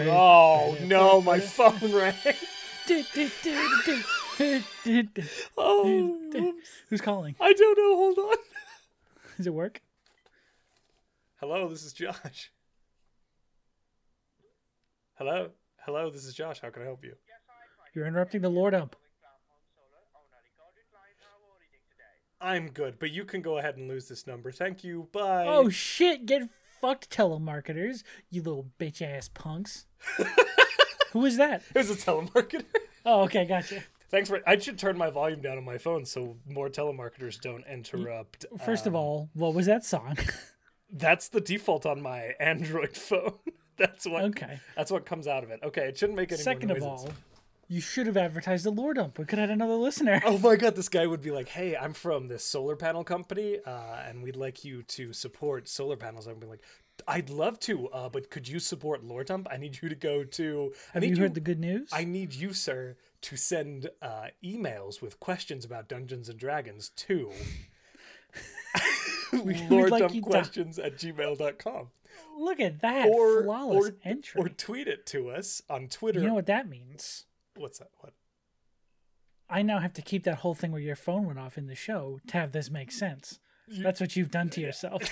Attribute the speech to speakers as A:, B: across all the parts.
A: Oh no, my phone rang. Oh.
B: Who's calling?
A: I don't know. Hold on.
B: Does it work?
A: Hello, this is Josh. Hello, hello, this is Josh. How can I help you?
B: You're interrupting the Lore Dump.
A: I'm good, but you can go ahead and lose this number. Thank you. Bye.
B: Oh shit! Get fucked, telemarketers, you little bitch ass punks. Who is that?
A: it was a telemarketer.
B: Oh, okay, gotcha.
A: Thanks for. I should turn my volume down on my phone so more telemarketers don't interrupt.
B: First of
A: Um,
B: all, what was that song?
A: that's the default on my Android phone. that's what.
B: Okay.
A: That's what comes out of it. Okay, it shouldn't make any
B: Second of all, you should have advertised the Lore Dump. We could have had another listener.
A: Oh my god, this guy would be like, "Hey, I'm from this solar panel company, uh, and we'd like you to support solar panels." I'd be like, "I'd love to, uh, but could you support Lore Dump? I need you to go to. I
B: Have
A: need
B: you heard the good news?
A: I need you, sir, to send uh, emails with questions about Dungeons and Dragons to
B: we'd like
A: Lore
B: you to-
A: questions at gmail.com.
B: Look at that
A: Or,
B: flawless
A: or,
B: entry.
A: or tweet it to us on Twitter.
B: you know what that means?
A: What's that? What?
B: I now have to keep that whole thing where your phone went off in the show to have this make sense. That's what you've done to yourself.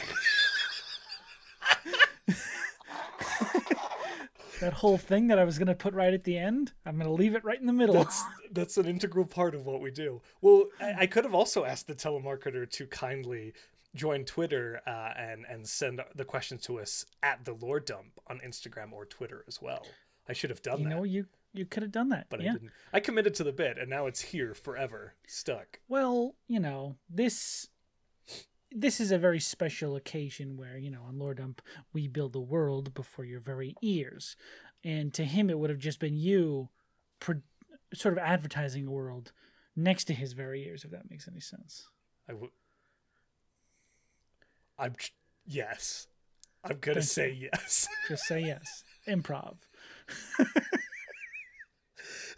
B: that whole thing that I was going to put right at the end, I'm going to leave it right in the middle.
A: That's that's an integral part of what we do. Well, I, I could have also asked the telemarketer to kindly join Twitter uh, and and send the questions to us at the Lore Dump on Instagram or Twitter as well. I should have done
B: you
A: that,
B: know, you you could have done that.
A: but
B: yeah.
A: I didn't. I committed to the bit, and now it's here forever, stuck.
B: Well, you know, this this is a very special occasion where, you know, on Lore Dump, we build the world before your very ears. And to him, it would have just been you pro- sort of advertising a world next to his very ears, if that makes any sense.
A: I would. I'm. yes. I'm gonna
B: Thank
A: say yes.
B: Just say yes. Improv.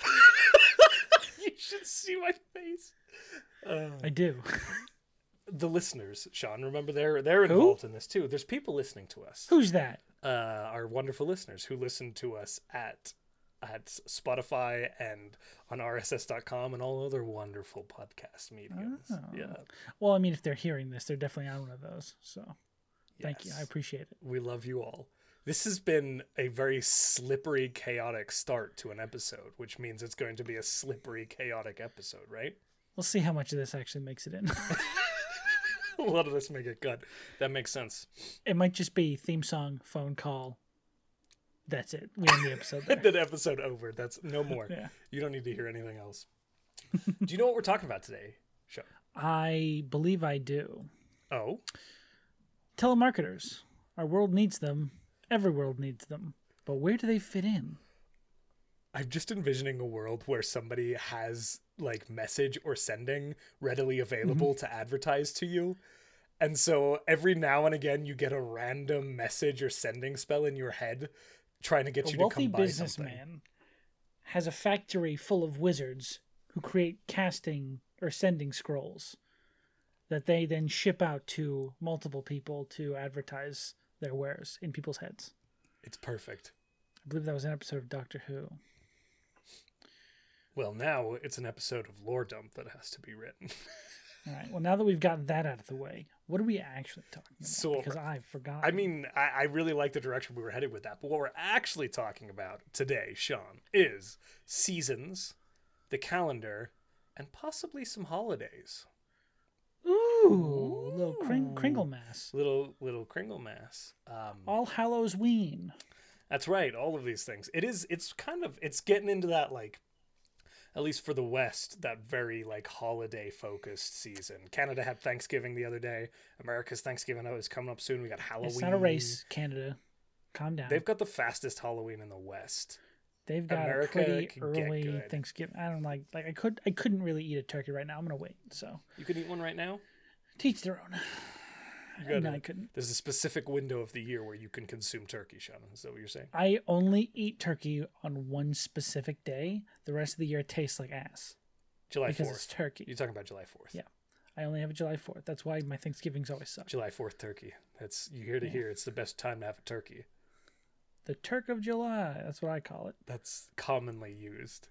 A: you should see my face. Uh,
B: I do.
A: the listeners, Sean, remember they're they're
B: Who?
A: involved in this too. There's people listening to us.
B: Who's that?
A: uh, our wonderful listeners who listen to us at at Spotify and on RSS.com and all other wonderful podcast mediums.
B: Oh.
A: Yeah,
B: Well, I mean, if they're hearing this, they're definitely on one of those. So thank you. I appreciate it.
A: We love you all. This has been a very slippery, chaotic start to an episode, which means it's going to be a slippery, chaotic episode, right?
B: We'll see how much of this actually makes it in.
A: a lot of this make it cut. That makes sense.
B: it might just be theme song, phone call. That's it. We end the episode there.
A: that episode over. That's no more.
B: Yeah.
A: You don't need to hear anything else. Do you know what we're talking about today, Sean?
B: I believe I do.
A: Oh,
B: Telemarketers. Our world needs them. Every world needs them. But where do they fit in?
A: I'm just envisioning a world where somebody has like message or sending readily available
B: Mm-hmm.
A: to advertise to you. And so every now and again you get a random message or sending spell in your head trying to get
B: A
A: you to
B: wealthy
A: come buy something.
B: businessman has a factory full of wizards who create casting or sending scrolls that they then ship out to multiple people to advertise their wares in people's heads.
A: It's perfect.
B: I believe that was an episode of Doctor Who.
A: Well, now it's an episode of Lore Dump that has to be written.
B: All right. Well, now that we've gotten that out of the way, what are we actually talking about?
A: So,
B: because I've forgotten.
A: I mean, I, I really like the direction we were headed with that. But what we're actually talking about today, Sean, is seasons, the calendar, and possibly some holidays.
B: Ooh, little kring- kringle mass.
A: Little little Kringle mass. Um,
B: All Hallows Ween.
A: That's right. All of these things. It is. It's kind of. It's getting into that like, at least for the West, that very like holiday focused season. Canada had Thanksgiving the other day. America's Thanksgiving is coming up soon. We got Halloween.
B: It's not a race, Canada. Calm down.
A: They've got the fastest Halloween in the West.
B: They've got
A: America
B: a pretty early. Thanksgiving. I don't like like I could I couldn't really eat a turkey right now. I'm gonna wait. So
A: You could eat one right now.
B: teach their own.
A: Gotta-
B: No, I couldn't.
A: There's a specific window of the year where you can consume turkey, Shannon. Is that what you're saying?
B: I only eat turkey on one specific day. The rest of the year tastes like ass
A: July
B: because
A: fourth.
B: it's turkey.
A: You're talking about July fourth.
B: Yeah. I only have a July 4th. That's why my Thanksgivings always suck.
A: July 4th turkey. That's you hear to
B: Yeah.
A: hear. It's the best time to have a turkey.
B: The Turk of July. That's what I call it.
A: That's commonly used.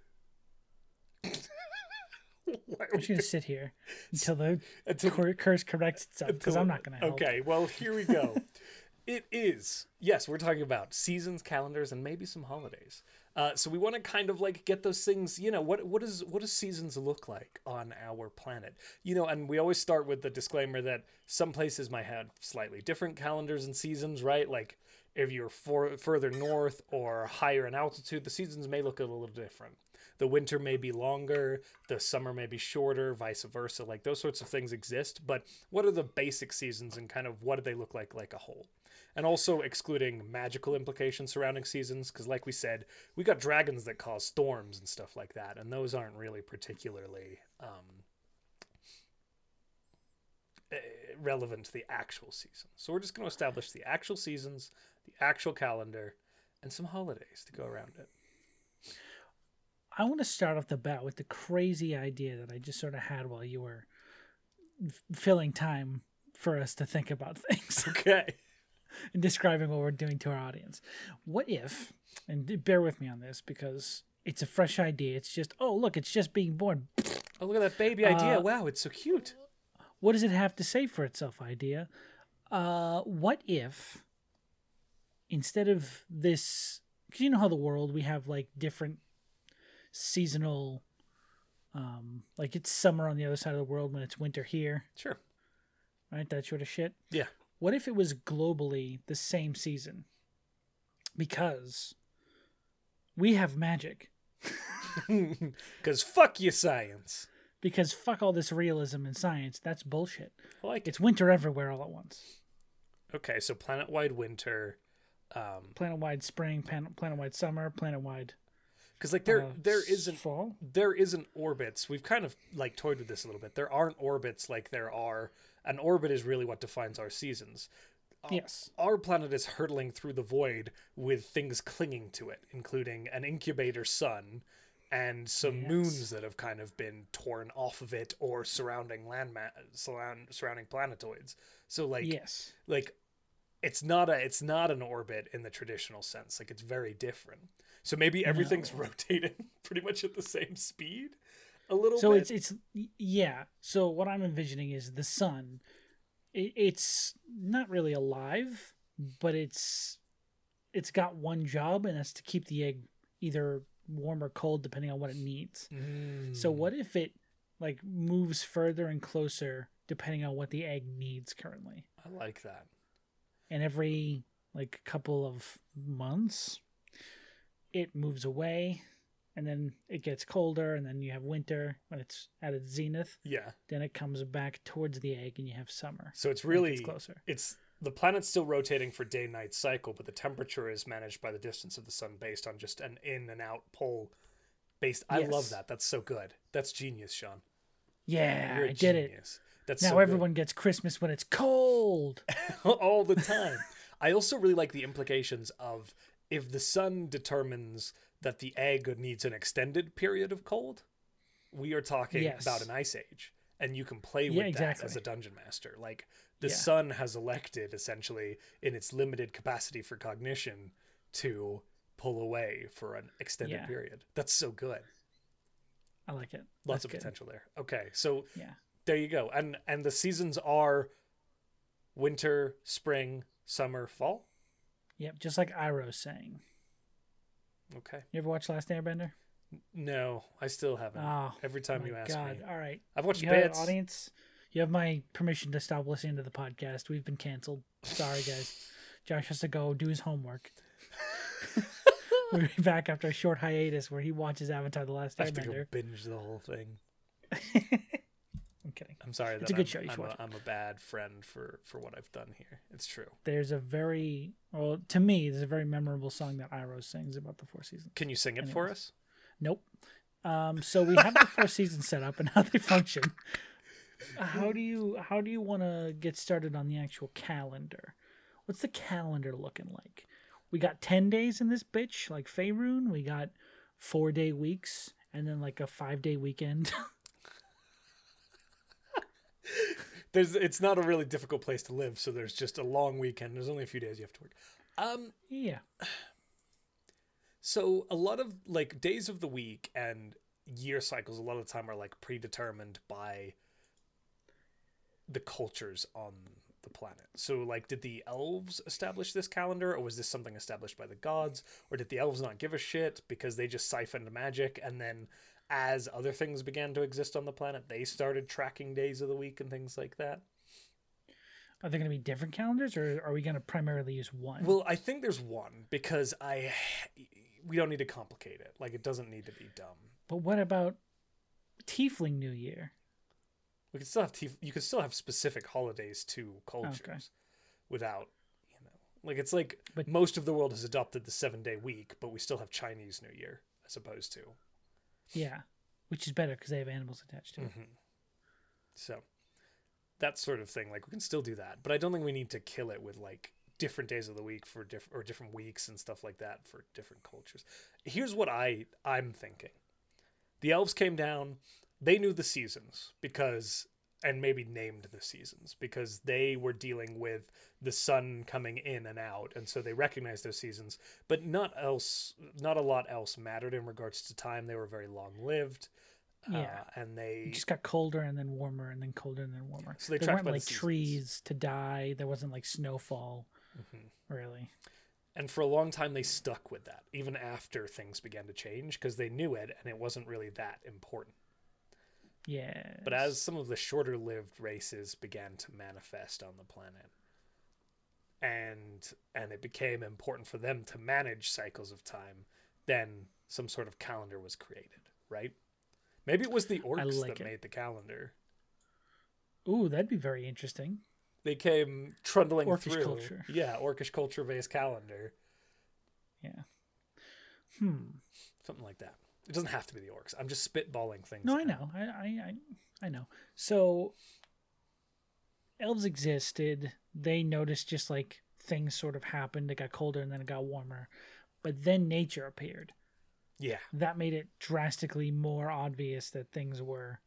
A: Why
B: I'm just to sit here until the
A: until-
B: cur- curse corrects itself because I'm not going to help.
A: Okay, well, here we go. it is. Yes, we're talking about seasons, calendars, and maybe some holidays. Uh, so we want to kind of like get those things. You know, what what does what does seasons look like on our planet? You know, and we always start with the disclaimer that some places might have slightly different calendars and seasons, right? Like if you're for, further north or higher in altitude, the seasons may look a little different. The winter may be longer, the summer may be shorter, vice versa. Like those sorts of things exist, but what are the basic seasons and kind of what do they look like like a whole? And also excluding magical implications surrounding seasons, because like we said, we got dragons that cause storms and stuff like that, and those aren't really particularly um, eh, relevant to the actual season. So we're just going to establish the actual seasons, the actual calendar, and some holidays to go around it.
B: I want to start off the bat with the crazy idea that I just sort of had while you were f- filling time for us to think about things
A: Okay.
B: and describing what we're doing to our audience. What if, and bear with me on this because it's a fresh idea. It's just, oh, look, it's just being born.
A: Oh, look at that baby idea.
B: Uh,
A: wow, it's so cute.
B: What does it have to say for itself, idea? Uh, what if instead of this, because you know how the world, we have like different seasonal, um, like it's summer on the other side of the world when it's winter here.
A: Sure.
B: right? That sort of shit.
A: Yeah.
B: What if it was globally the same season? Because we have magic.
A: Because fuck you, science.
B: Because fuck all this realism and science. That's bullshit.
A: I like it.
B: It's winter everywhere all at once.
A: Okay, so planet wide winter. Um,
B: Planet wide spring, planet wide summer, planet wide.
A: because like there
B: uh,
A: there isn't
B: fall.
A: there isn't orbits. We've kind of like toyed with this a little bit. There aren't orbits like there are. An orbit is really what defines our seasons.
B: Yes.
A: Our planet is hurtling through the void with things clinging to it, including an incubator sun and some
B: Yes.
A: moons that have kind of been torn off of it or surrounding land ma- surround, surrounding planetoids. So like
B: Yes.
A: like it's not a it's not an orbit in the traditional sense. Like it's very different. So maybe everything's
B: No.
A: rotating pretty much at the same speed a little bit.
B: So
A: bit.
B: it's it's yeah. So what I'm envisioning is the sun. It, it's not really alive, but it's it's got one job, and that's to keep the egg either warm or cold, depending on what it needs. So
A: Mm.
B: what if it like moves further and closer, depending on what the egg needs currently,
A: I like that.
B: And every like couple of months, it moves away. And then it gets colder, and then you have winter when it's at its zenith
A: Yeah.
B: then it comes back towards the egg and you have summer.
A: So it's really
B: closer.
A: it's the planet's still rotating for day night cycle, but the temperature is managed by the distance of the sun based on just an in and out pole based I love that. That's so good. That's genius, Sean.
B: Yeah,
A: You're a
B: I did it.
A: That's
B: Now
A: so
B: everyone gets Christmas when it's cold.
A: all the time. I also really like the implications of if the sun determines that the egg needs an extended period of cold, we are talking
B: Yes.
A: about an ice age. And you can play with
B: Yeah,
A: that as a dungeon master. Like the
B: Yeah.
A: sun has elected essentially in its limited capacity for cognition to pull away for an extended
B: Yeah.
A: period. That's so good.
B: I like it.
A: Lots
B: That's
A: of
B: good.
A: potential there. Okay, so
B: Yeah.
A: There you go. And and the seasons are winter, spring, summer, fall.
B: Yep, just like Iroh's saying.
A: Okay.
B: You ever watch Last Airbender?
A: No, I still haven't.
B: Oh,
A: Every time you ask
B: God.
A: me,
B: All right.
A: I've watched
B: You
A: bits.
B: audience. You have my permission to stop listening to the podcast. We've been canceled. Sorry, guys. Josh has to go do his homework. we'll be back after a short hiatus where he watches Avatar: The Last
A: I have to go
B: Airbender.
A: binge the whole thing.
B: I'm kidding.
A: I'm sorry.
B: It's
A: that
B: a good
A: I'm,
B: show, you should
A: I'm,
B: watch
A: a, I'm a bad friend for for what I've done here. It's true.
B: There's a very well to me. There's a very memorable song that Iroh sings about the Four Seasons.
A: Can you sing it for us?
B: Nope. Um, so we have the four seasons set up and how they function. How do you how do you want to get started on the actual calendar? What's the calendar looking like? We got ten days in this bitch, like Faerun. We got four day weeks and then like a five day weekend.
A: there's it's not a really difficult place to live, so there's just a long weekend. There's only a few days you have to work. Um,
B: Yeah.
A: so a lot of like days of the week and year cycles a lot of the time are like predetermined by the cultures on the planet. So like did the elves establish this calendar or was this something established by the gods or did the elves not give a shit because they just siphoned magic and then as other things began to exist on the planet they started tracking days of the week and things like that?
B: Are there going to be different calendars, or are we going to primarily use one?
A: Well, I think there's one because I we don't need to complicate it. Like it doesn't need to be dumb.
B: but what about Tiefling New Year?
A: We could still have t- you could still have specific holidays to cultures
B: Okay.
A: without you know like it's like
B: But-
A: most of the world has adopted the seven day week, but we still have Chinese New Year as opposed to.
B: Yeah, which is better because they have animals attached to it.
A: Mhm. So that sort of thing, like we can still do that, but I don't think we need to kill it with like different days of the week for different or different weeks and stuff like that for different cultures. Here's what I I'm thinking. The elves came down, they knew the seasons because and maybe named the seasons because they were dealing with the sun coming in and out and so they recognized those seasons but not else not a lot else mattered in regards to time they were very long lived
B: Yeah.
A: uh, and they
B: It just got colder and then warmer and then colder and then warmer.
A: So they
B: there weren't
A: by the
B: like trees to die. There wasn't like snowfall,
A: Mhm.
B: really.
A: And for a long time, they stuck with that, even after things began to change, because they knew it and it wasn't really that important.
B: Yeah.
A: But as some of the shorter lived races began to manifest on the planet, and and it became important for them to manage cycles of time, then some sort of calendar was created, right? Maybe it was the orcs
B: like
A: that
B: it.
A: made the calendar.
B: Ooh, that'd be very interesting.
A: They came trundling
B: Orcish
A: through.
B: culture.
A: Yeah, orcish culture based calendar.
B: Yeah. Hmm.
A: Something like that. It doesn't have to be the orcs. I'm just spitballing things.
B: No, I know. I, I, I, know. So, elves existed. They noticed just like things sort of happened. It got colder and then it got warmer. But then nature appeared.
A: Yeah.
B: That made it drastically more obvious that things were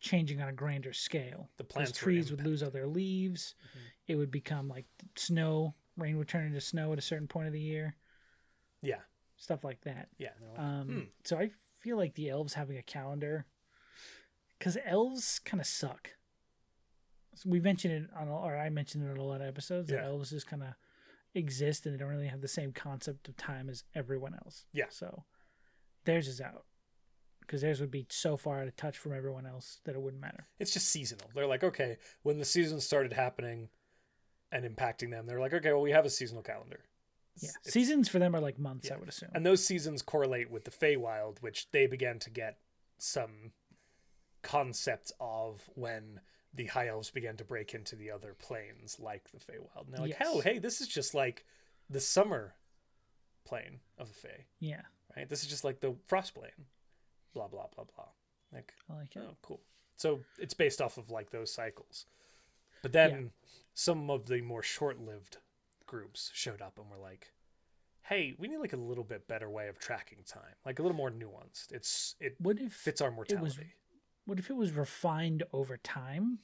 B: changing on a grander scale.
A: The plants
B: trees would lose all their leaves. Mm-hmm. It would become like snow. Rain would turn into snow at a certain point of the year.
A: Yeah.
B: Stuff like that.
A: Yeah. like,
B: Um,
A: hmm.
B: So I feel like the elves having a calendar, because elves kind of suck. So we mentioned it on, or I mentioned it in a lot of episodes that
A: Yeah.
B: elves just kind of exist and they don't really have the same concept of time as everyone else.
A: Yeah.
B: So theirs is out because theirs would be so far out of touch from everyone else that it wouldn't matter.
A: It's just seasonal. They're like, okay, when the seasons started happening and impacting them, they're like, okay, well, we have a seasonal calendar.
B: Yeah.
A: it's-
B: Seasons for them are like months,
A: Yeah.
B: I would assume.
A: and those seasons correlate with the Feywild, which they began to get some concepts of when the High Elves began to break into the other planes, like the Feywild. And they're like,
B: Yes.
A: oh, hey, this is just like the summer plane of the Fey,
B: yeah.
A: right? This is just like the frost plane. Blah blah blah blah. Like,
B: I like it.
A: Oh, cool. So it's based off of like those cycles. But then some of the more short-lived groups showed up and were like, "Hey, we need like a little bit better way of tracking time, like a little more nuanced. It's it
B: What if
A: fits our mortality."
B: was what if it was refined over time?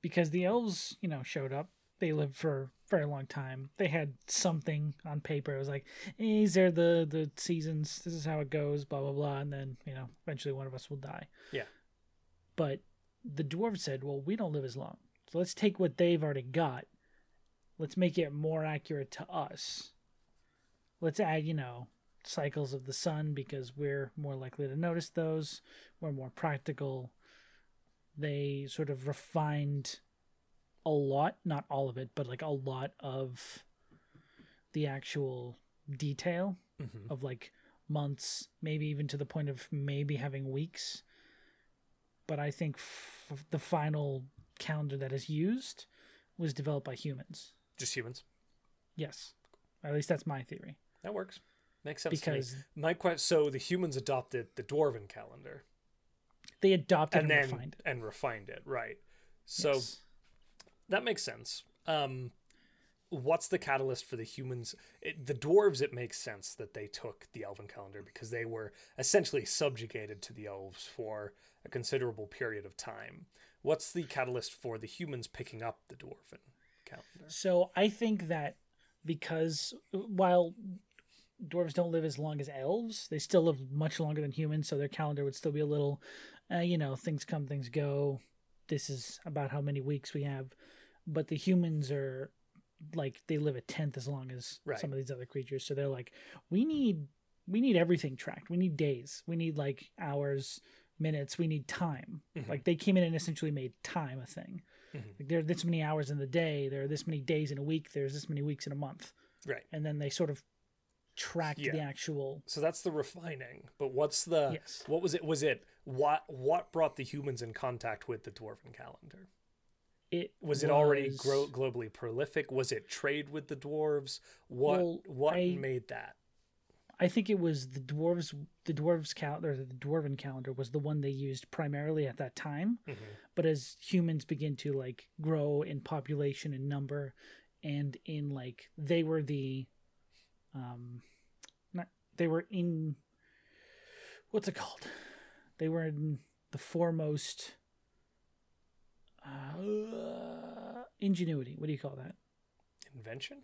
B: Because the elves, you know, showed up. They lived for a very long time. They had something on paper. It was like, eh, these are the the seasons. This is how it goes. Blah blah blah. And then you know, eventually one of us will die.
A: Yeah.
B: But the dwarves said, "Well, we don't live as long. So let's take what they've already got. Let's make it more accurate to us. Let's add, you know, cycles of the sun because we're more likely to notice those. We're more practical. They sort of refined a lot, not all of it, but like a lot of the actual detail
A: Mhm.
B: of like months, maybe even to the point of maybe having weeks. But I think f- the final calendar that is used was developed by humans.
A: Just humans.
B: Yes. At least that's my theory.
A: That works. Makes sense.
B: Because
A: my question, so the humans adopted the dwarven calendar
B: they adopted
A: and
B: and,
A: then
B: refined it.
A: and refined it, right? So
B: Yes.
A: that makes sense. Um, what's the catalyst for the humans? It, the dwarves, it makes sense that they took the elven calendar because they were essentially subjugated to the elves for a considerable period of time. What's the catalyst for the humans picking up the dwarven calendar?
B: So I think that because while dwarves don't live as long as elves, they still live much longer than humans, so their calendar would still be a little, uh, you know, things come, things go. This is about how many weeks we have, but the humans are like they live a tenth as long as
A: Right.
B: some of these other creatures. So they're like, we need we need everything tracked. We need days. We need like hours, minutes. We need time.
A: Mhm.
B: Like they came in and essentially made time a thing.
A: Mhm.
B: Like there are this many hours in the day. There are this many days in a week. There's this many weeks in a month.
A: Right.
B: And then they sort of tracked the actual.
A: So that's the refining. But what's the
B: Yes.
A: what was it? Was it what what brought the humans in contact with the dwarven calendar?
B: It
A: Was it already gro- globally prolific? Was it trade with the dwarves? What
B: Well,
A: what
B: I-
A: made that?
B: I think it was the dwarves. The dwarves calendar, the dwarven calendar, was the one they used primarily at that time.
A: Mhm.
B: But as humans begin to like grow in population and number, and in like they were the, um, not they were in. What's it called? They were in the foremost. Uh, ingenuity. What do you call that?
A: Invention?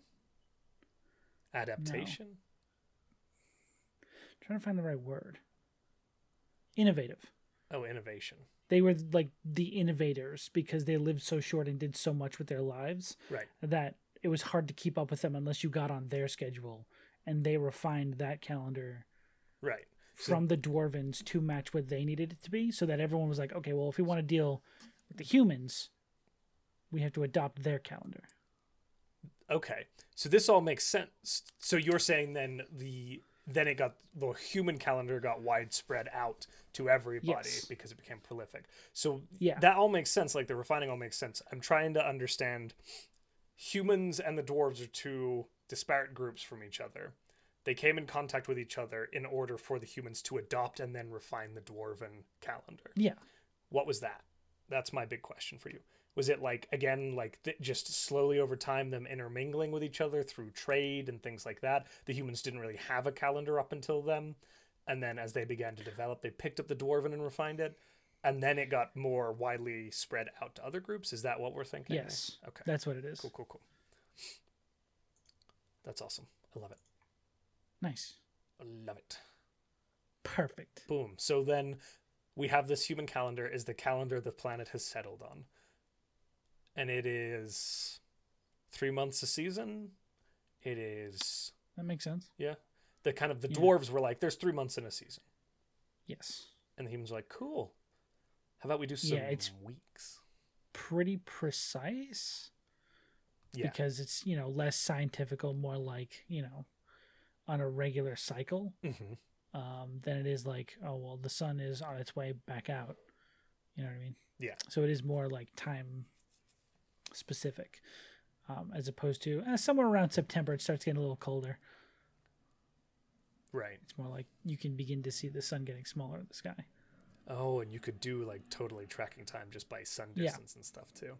A: Adaptation?
B: Trying to find the right word. Innovative.
A: Oh, innovation.
B: They were like the innovators because they lived so short and did so much with their lives
A: Right.
B: that it was hard to keep up with them unless you got on their schedule. And they refined that calendar
A: Right. So-
B: from the dwarvens to match what they needed it to be so that everyone was like, okay, well, if we want to deal with the humans, we have to adopt their calendar.
A: Okay. So this all makes sense. So you're saying then the then it got the human calendar got widespread out to everybody
B: Yes.
A: because it became prolific. So
B: Yeah.
A: that all makes sense. Like the refining all makes sense. I'm trying to understand humans and the dwarves are two disparate groups from each other. They came in contact with each other in order for the humans to adopt and then refine the dwarven calendar.
B: Yeah.
A: What was that? That's my big question for you. Was it like again like th- just slowly over time them intermingling with each other through trade and things like that? The humans didn't really have a calendar up until then, and then as they began to develop, they picked up the dwarven and refined it, and then it got more widely spread out to other groups. Is that what we're thinking?
B: Yes.
A: Okay.
B: That's what it is.
A: Cool. Cool. Cool. That's awesome. I love it.
B: Nice.
A: I love it.
B: Perfect.
A: Boom. So then we have this human calendar is the calendar the planet has settled on. And it is three months a season. It is
B: That makes sense.
A: yeah. The kind of the
B: Yeah.
A: dwarves were like, there's three months in a season.
B: Yes.
A: And the humans were like, cool. How about we do some
B: Yeah, it's-
A: weeks?
B: Pretty precise.
A: Yeah.
B: because it's you know less scientifical, more like you know on a regular cycle
A: hmm
B: um, than it is like oh well the sun is on its way back out. You know what I mean?
A: Yeah.
B: So it is more like time specific, um, as opposed to uh, somewhere around September it starts getting a little colder.
A: Right.
B: It's more like you can begin to see the sun getting smaller in the sky.
A: Oh, and you could do like totally tracking time just by sun
B: Yeah.
A: distance and stuff too.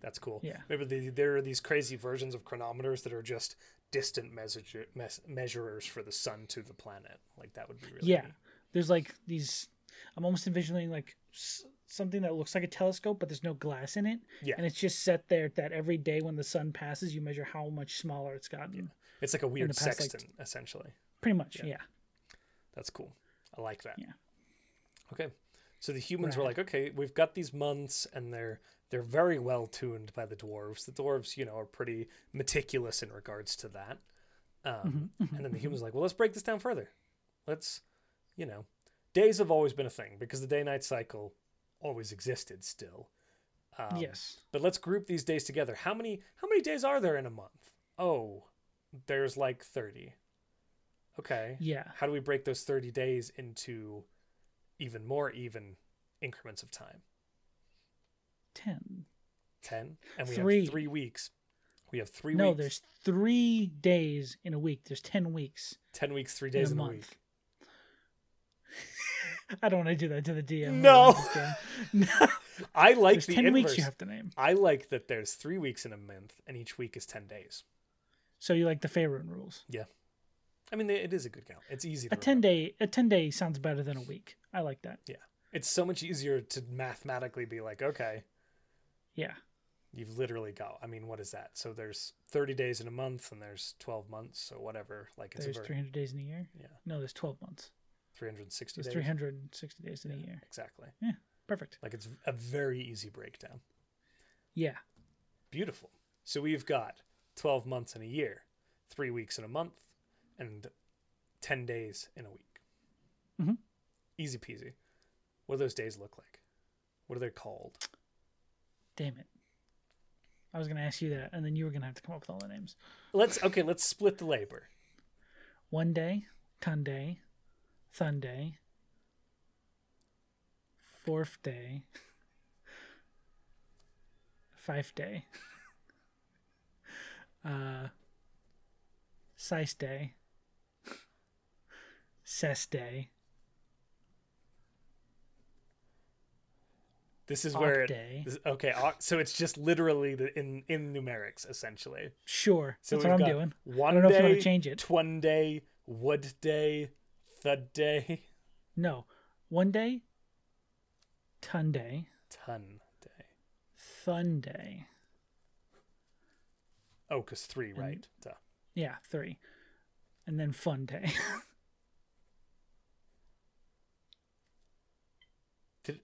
A: That's cool.
B: Yeah.
A: Maybe the, there are these crazy versions of chronometers that are just distant measure, mes- measurers for the sun to the planet. Like that would be really
B: yeah.
A: neat.
B: There's like these. I'm almost envisioning like s- something that looks like a telescope, but there's no glass in it.
A: Yeah.
B: And it's just set there that every day when the sun passes, you measure how much smaller it's gotten.
A: It's like a weird
B: past, like,
A: sextant, essentially.
B: Pretty much,
A: Yeah.
B: yeah.
A: That's cool. I like that.
B: Yeah.
A: Okay. So the humans were like, okay, we've got these months, and they're they're very well tuned by the dwarves. The dwarves, you know, are pretty meticulous in regards to that. Um,
B: Mhm,
A: and then the humans are like, well, let's break this down further. Let's, you know, days have always been a thing because the day night cycle always existed still. Um,
B: yes.
A: But let's group these days together. How many how many days are there in a month? Oh, there's like 30. Okay.
B: Yeah.
A: How do we break those 30 days into even more even increments of time?
B: 10.
A: 10 and we
B: Three.
A: have 3 weeks. We have 3
B: no,
A: weeks.
B: there's three days in a week. There's 10 weeks
A: 10 weeks, 3
B: in
A: days
B: a
A: in a
B: month.
A: week.
B: I don't want to do that to the DM.
A: No.
B: I'm just kidding. No.
A: I like
B: There's
A: the
B: 10
A: inverse.
B: weeks you have to name.
A: I like that there's 3 weeks in a month and each week is 10 days.
B: So you like the Faerun rules. Yeah.
A: I mean, it is a good count. It's easy to
B: A 10
A: remember.
B: day a 10 day sounds better than a week. I like that. Yeah.
A: It's so much easier to mathematically be like, okay,
B: Yeah.
A: You've literally got. I mean, what is that? So there's 30 days in a month, and there's 12 months, so whatever. Like it's
B: There's
A: a very
B: 300 days in a year.
A: Yeah.
B: No, there's 12 months.
A: 360
B: There's
A: days.
B: 360 days in a year.
A: Exactly. Yeah.
B: Perfect.
A: Like it's a very easy breakdown.
B: Yeah.
A: Beautiful. So we've got 12 months in a year, three weeks in a month, and 10 days in a week.
B: Mhm.
A: Easy peasy. What do those days look like? What are they called?
B: Damn it. I was going to ask you that, and then you were going to have to come up with all the names.
A: Let's okay. Let's split the labor.
B: One day, ton day, thun day, fourth day, five day, uh, size day, ses day,
A: This is where it,
B: day.
A: this- okay. So it's just literally the in in numerics essentially.
B: Sure,
A: So
B: that's what I'm doing.
A: One
B: don't know if you
A: day,
B: wanna change it.
A: Twin day, wood day, thud day,
B: No, one day, ton day,
A: ton day.
B: thun day.
A: Oh, because three, right? Duh.
B: Yeah, three. And then fun day.
A: Did,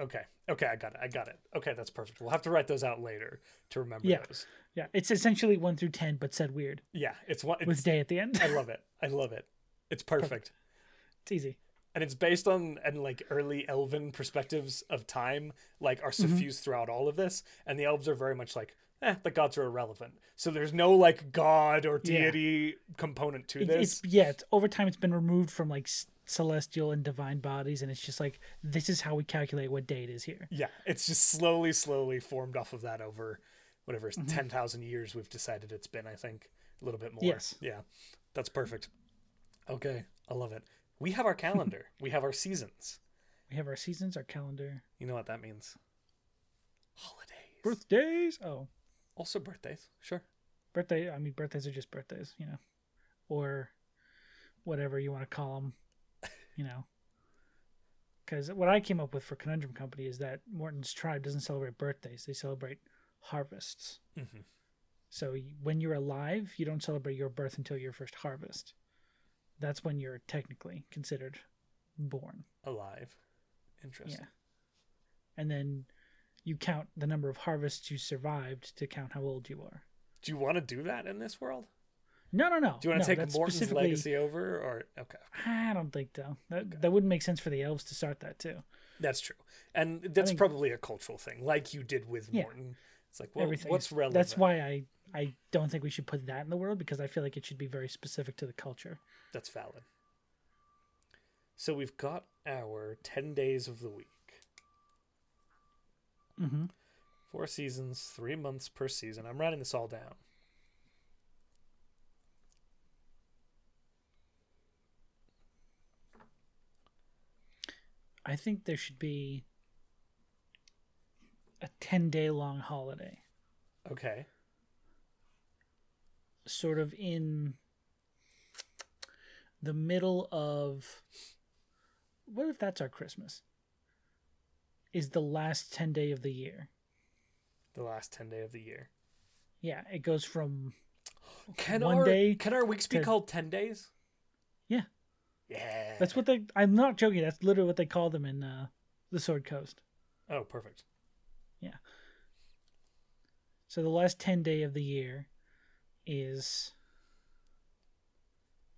A: okay. Okay, I got it. I got it. Okay, that's perfect. We'll have to write those out later to remember
B: Yeah.
A: those.
B: yeah, it's essentially one through ten, but said weird
A: Yeah, it's one.
B: with
A: It's,
B: day at the end.
A: I love it. I love it. It's perfect.
B: it's easy.
A: and it's based on and like early elven perspectives of time like are
B: Mm-hmm.
A: suffused throughout all of this and the elves are very much like eh the gods are irrelevant so there's no like god or
B: Yeah.
A: deity component to
B: It-
A: this
B: it's yeah. It's, over time, it's been removed from like celestial and divine bodies, and it's just like this is how we calculate what day it is here.
A: yeah it's just slowly slowly formed off of that over whatever
B: Mm-hmm.
A: 10,000 years we've decided it's been i think a little bit more
B: Yes.
A: yeah that's perfect okay i love it we have our calendar we have our seasons
B: We have our seasons, our calendar,
A: you know what that means holidays
B: birthdays. Oh,
A: also birthdays sure
B: birthday. I mean, birthdays are just birthdays, you know, or whatever you want to call them, you know. Because what I came up with for Conundrum Company is that Morton's tribe doesn't celebrate birthdays; they celebrate harvests.
A: hmm
B: So when you're alive, you don't celebrate your birth until your first harvest. That's when you're technically considered born.
A: alive interesting
B: Yeah. And then you count the number of harvests you survived to count how old you are.
A: Do you want to do that in this world?
B: No, no, no.
A: Do you want
B: no,
A: to take
B: that's
A: Morton's legacy over, or okay,
B: I don't think so. That that wouldn't make sense for the elves to start that too.
A: that's true, and that's
B: think-
A: probably a cultural thing, like you did with
B: Yeah.
A: Morton. It's like, well,
B: Everything.
A: what's relevant?
B: That's why I I don't think we should put that in the world because I feel like it should be very specific to the culture.
A: That's valid. So we've got our ten days of the week,
B: Mm-hmm.
A: four seasons, three months per season. I'm writing this all down.
B: I think there should be a ten day long holiday,
A: Okay,
B: sort of in the middle of. What if that's our Christmas? Is the last ten day of the year?
A: the last ten day of the year.
B: Yeah, it goes from
A: Can
B: One
A: our
B: day
A: can our weeks be called ten days?
B: Yeah. That's what they. I'm not joking. That's literally what they call them in uh, the Sword Coast.
A: Oh, perfect. Yeah.
B: So the last ten day of the year is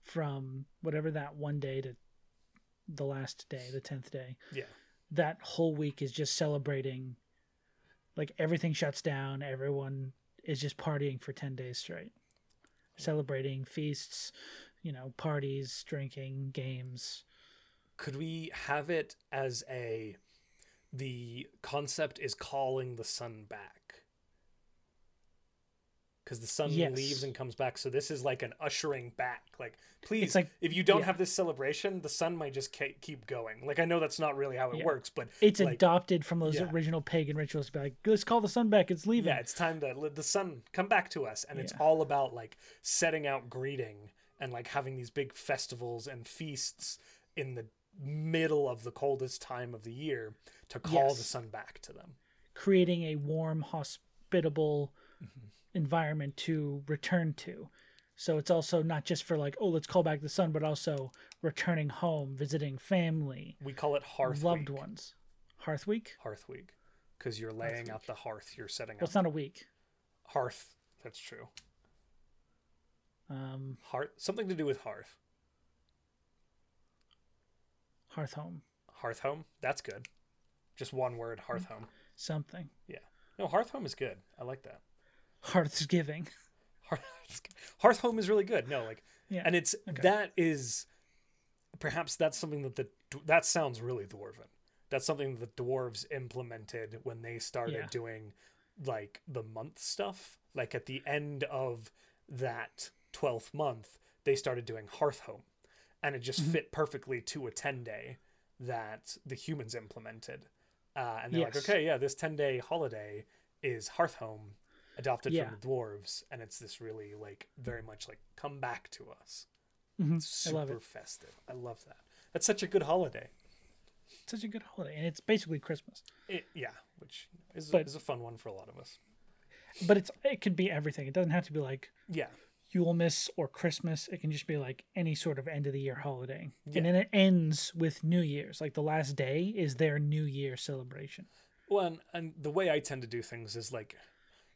B: from whatever that one day to the last day, the tenth day.
A: Yeah.
B: That whole week is just celebrating. Like everything shuts down. Everyone is just partying for ten days straight, celebrating feasts, you know, parties, drinking, games.
A: could we have it as a the concept is calling the sun back because the sun
B: Yes.
A: leaves and comes back so this is like an ushering back like please
B: It's like-
A: if you don't
B: yeah.
A: have this celebration the sun might just keep going like i know that's not really how it
B: Yeah.
A: works but
B: It's
A: like,
B: adopted from those
A: yeah.
B: original pagan rituals to be like, let's call the sun back. It's leaving.
A: yeah it's time to let the sun come back to us and it's all about like setting out greeting and like having these big festivals and feasts in the middle of the coldest time of the year to call the sun back to them
B: creating a warm, hospitable mm-hmm. environment to return to. So it's also not just for like, oh, let's call back the sun, but also returning home, visiting family,
A: We call it Hearth
B: loved
A: Week.
B: ones. Hearth week?
A: Hearth Week. Because you're laying out the hearth. You're setting
B: Well,
A: up
B: it's not a week.
A: hearth. That's true.
B: Um,
A: Hearth. Something to do with hearth.
B: hearth home,
A: Hearth home. That's good. Just one word. Hearth home.
B: something.
A: Yeah. No, hearth home is good. I like that.
B: Hearthsgiving.
A: Hearth, hearth home is really good. No, like,
B: Yeah.
A: and it's
B: Okay.
A: that is perhaps that's something that the that sounds really dwarven. That's something that the dwarves implemented when they started
B: Yeah.
A: doing like the month stuff. Like at the end of that twelfth month, they started doing hearth home, and it just
B: Mhm.
A: fit perfectly to a ten day that the humans implemented. Uh, and they're like, okay, yeah, this ten day holiday is hearth home adopted
B: Yeah.
A: from the dwarves and it's this really like very much like come back to us
B: Mhm. I
A: super
B: love it.
A: festive i love that that's such a good holiday
B: Such a good holiday, and it's basically Christmas.
A: it, yeah which is,
B: But-
A: is a fun one for a lot of us
B: But it's it could be everything. It doesn't have to be like
A: yeah
B: Yulemas or Christmas. It can just be like any sort of end of the year holiday.
A: Yeah.
B: And then it ends with New Year's. Like the last day is their New Year celebration.
A: well and, and the way i tend to do things is like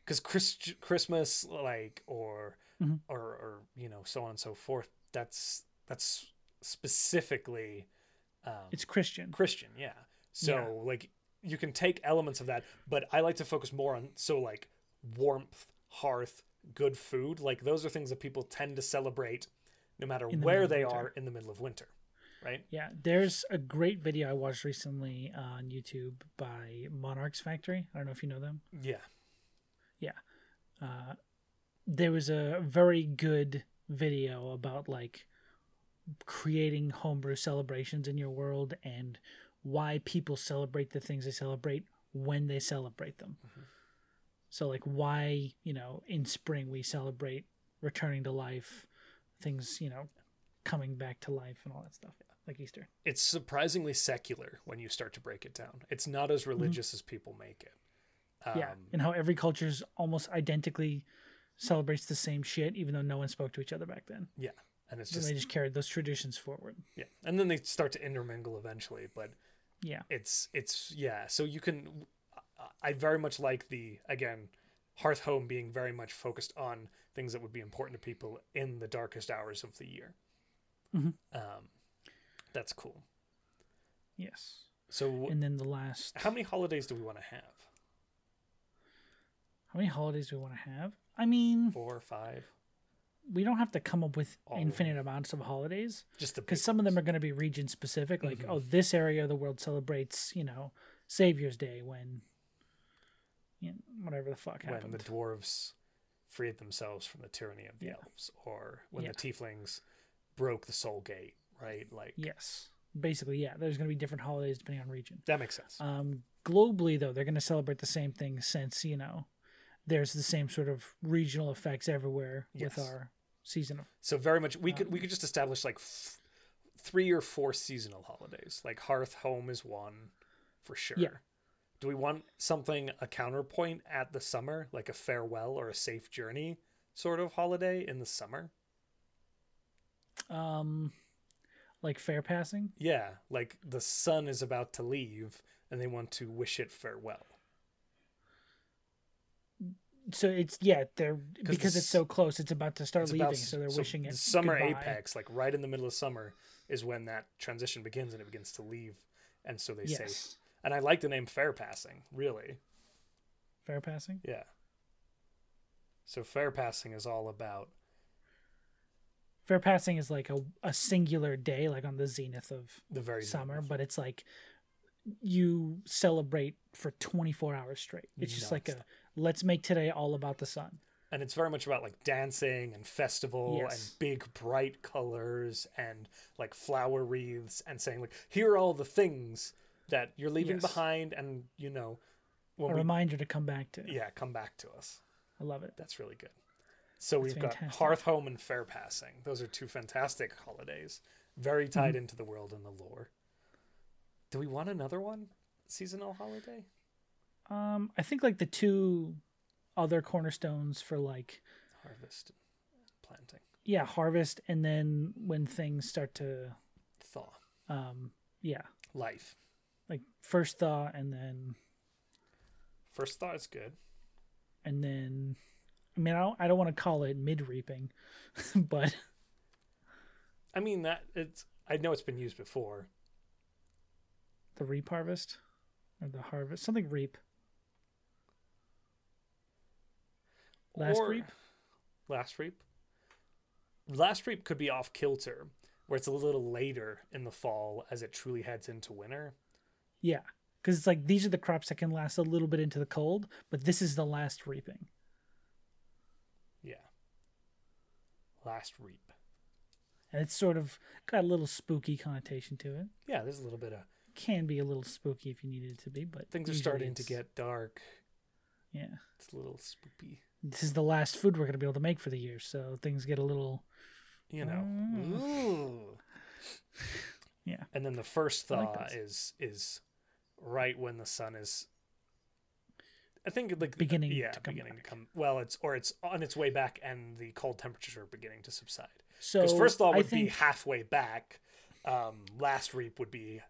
A: because Chris, christmas like or
B: Mhm.
A: or or you know so on and so forth that's that's specifically um
B: It's Christian.
A: Christian, yeah. So
B: Yeah.
A: like you can take elements of that, but I like to focus more on so like warmth, hearth, good food. Like those are things that people tend to celebrate no matter
B: the
A: where they are in the middle of winter. Right?
B: Yeah, there's a great video I watched recently on YouTube by Monarchs Factory. I don't know if you know them. Yeah.
A: Yeah.
B: Uh, there was a very good video about like creating homebrew celebrations in your world and why people celebrate the things they celebrate when they celebrate them.
A: Mhm.
B: So like why, you know, in spring we celebrate returning to life, things, you know, coming back to life and all that stuff. Like Easter.
A: It's surprisingly secular when you start to break it down. It's not as religious as people make it. Um,
B: Mm-hmm. yeah. And how every culture's almost identically celebrates the same shit, even though no one spoke to each other back then.
A: yeah. And it's
B: And
A: just
B: they just carried those traditions forward.
A: yeah. And then they start to intermingle eventually, but
B: Yeah.
A: it's it's yeah so you can i very much like the again hearth home being very much focused on things that would be important to people in the darkest hours of the year
B: Mhm.
A: um that's cool
B: Yes.
A: so
B: And then the last.
A: how many holidays do we want to have
B: How many holidays do we want to have? I mean,
A: four or five
B: we don't have to come up with
A: All
B: infinite amounts of holidays
A: just
B: because some of them are going to be region specific. Like,
A: Mhm.
B: oh, this area of the world celebrates, you know, Savior's Day when, you know, whatever the fuck happened.
A: when the dwarves freed themselves from the tyranny of the
B: Yeah.
A: elves or when
B: Yeah.
A: the tieflings broke the soul gate right like
B: Yes. Basically, yeah. There's going to be different holidays depending on region.
A: that makes sense
B: Um, globally, though, they're going to celebrate the same thing since, you know, there's the same sort of regional effects everywhere
A: Yes.
B: with our season of.
A: So very much we could we
B: Um,
A: could just establish like f- three or four seasonal holidays. Like Hearth Home is one for sure.
B: Yeah.
A: Do we want something a counterpoint at the summer, like a farewell or a safe journey sort of holiday in the summer?
B: Um, like fair passing.
A: Yeah, like the sun is about to leave and they want to wish it farewell.
B: So it's yeah, they're because
A: this-
B: it's so close. It's about to start leaving,
A: about-
B: so they're wishing it.
A: the summer
B: goodbye.
A: apex, like right in the middle of summer, is when that transition begins and it begins to leave, and so they say. And I like the name Fair Passing, really.
B: fair passing.
A: Yeah. So fair passing is all about
B: Fair passing is like a, a singular day, like on the zenith of
A: the very
B: summer,
A: zenith.
B: but it's like you celebrate for 24 hours straight. It's just like a let's make today all about the sun.
A: and it's very much about like dancing and festival
B: Yes.
A: and big bright colors and like flower wreaths and saying like here are all the things that you're leaving
B: Yes.
A: behind and you know
B: a
A: we
B: reminder to come back to.
A: yeah come back to us.
B: I love it.
A: that's really good. So
B: That's
A: we've got hearth home and fair passing. Those are two fantastic holidays. Very
B: Mm-hmm.
A: tied into the world and the lore. Do we want another one? Seasonal holiday?
B: Um, I think like the two other cornerstones for like
A: Harvest, and planting,
B: yeah harvest, and then when things start to
A: thaw,
B: um yeah.
A: Life.
B: Like first thaw and then
A: First thaw is good.
B: and then I mean I don't I don't want to call it mid reaping, but
A: I mean that it's. I know it's been used before.
B: the reap harvest or the harvest something reap last
A: Or-
B: reap
A: Last reap. Last reap could be off kilter, where it's a little later in the fall as it truly heads into winter.
B: Yeah because it's like these are the crops that can last a little bit into the cold, but this is the last reaping.
A: Yeah. Last reap.
B: And it's sort of got a little spooky connotation to it.
A: Yeah, there's a little bit of
B: Can be a little spooky if you needed it to be, but
A: things are starting to get dark.
B: yeah.
A: It's a little spooky.
B: This is the last food we're gonna be able to make for the year, so things get a little
A: You know.
B: Mm.
A: Ooh.
B: Yeah.
A: And then the first
B: I like
A: thaw is is right when the sun is I think like
B: Beginning
A: yeah,
B: to come
A: beginning
B: back.
A: to come well, it's or it's on its way back and the cold temperatures are beginning to subside.
B: so.
A: First thaw would be halfway back. Um, last reap would be